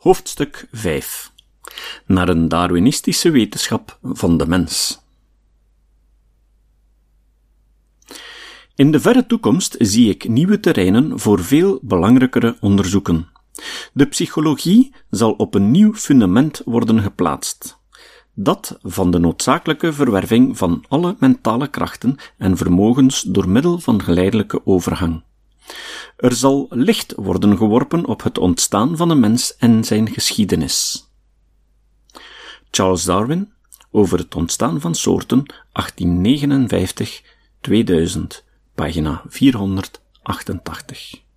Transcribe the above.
Hoofdstuk 5 Naar een Darwinistische wetenschap van de mens. In de verre toekomst zie ik nieuwe terreinen voor veel belangrijkere onderzoeken. De psychologie zal op een nieuw fundament worden geplaatst. Dat van de noodzakelijke verwerving van alle mentale krachten en vermogens door middel van geleidelijke overgang. Er zal licht worden geworpen op het ontstaan van de mens en zijn geschiedenis. Charles Darwin over het ontstaan van soorten 1859-2000, pagina 488.